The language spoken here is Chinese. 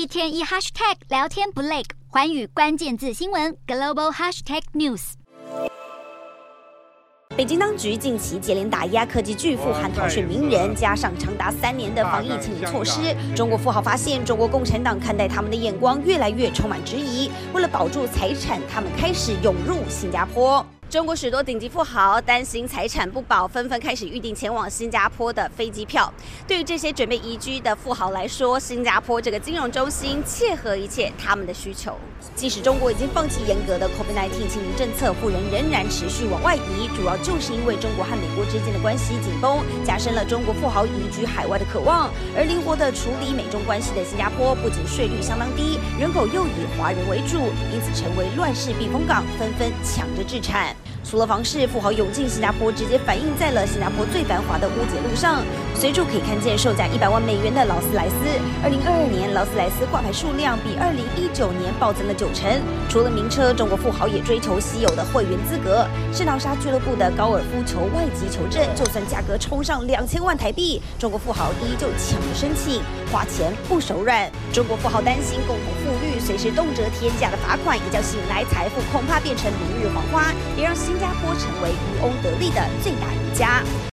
一天一 hashtag 聊天不累，环宇关键字新闻 global hashtag news。北京当局近期接连打压科技巨富和逃税名人，加上长达三年的防疫清零措施，中国富豪发现中国共产党看待他们的眼光越来越充满质疑。为了保住财产，他们开始涌入新加坡。中国许多顶级富豪担心财产不保，纷纷开始预订前往新加坡的飞机票。对于这些准备移居的富豪来说，新加坡这个金融中心切合一切他们的需求。即使中国已经放弃严格的 COVID-19 清零政策，富人仍然持续往外移，主要就是因为中国和美国之间的关系紧绷，加深了中国富豪移居海外的渴望。而灵活的处理美中关系的新加坡，不仅税率相当低，人口又以华人为主，因此成为乱世避风港，纷纷抢着置产。除了房市，富豪涌进新加坡，直接反映在了新加坡最繁华的乌节路上。随处可以看见售价一百万美元的劳斯莱斯。二零二二年，劳斯莱斯挂牌数量比二零一九年暴增了九成。除了名车，中国富豪也追求稀有的会员资格。圣淘沙俱乐部的高尔夫球外籍球证，就算价格冲上两千万台币，中国富豪依旧抢着申请，花钱不手软。中国富豪担心共同富裕，随时动辄天价的罚款，一觉醒来，财富恐怕变成明日黄花，也让新加坡成为渔翁得利的最大赢家。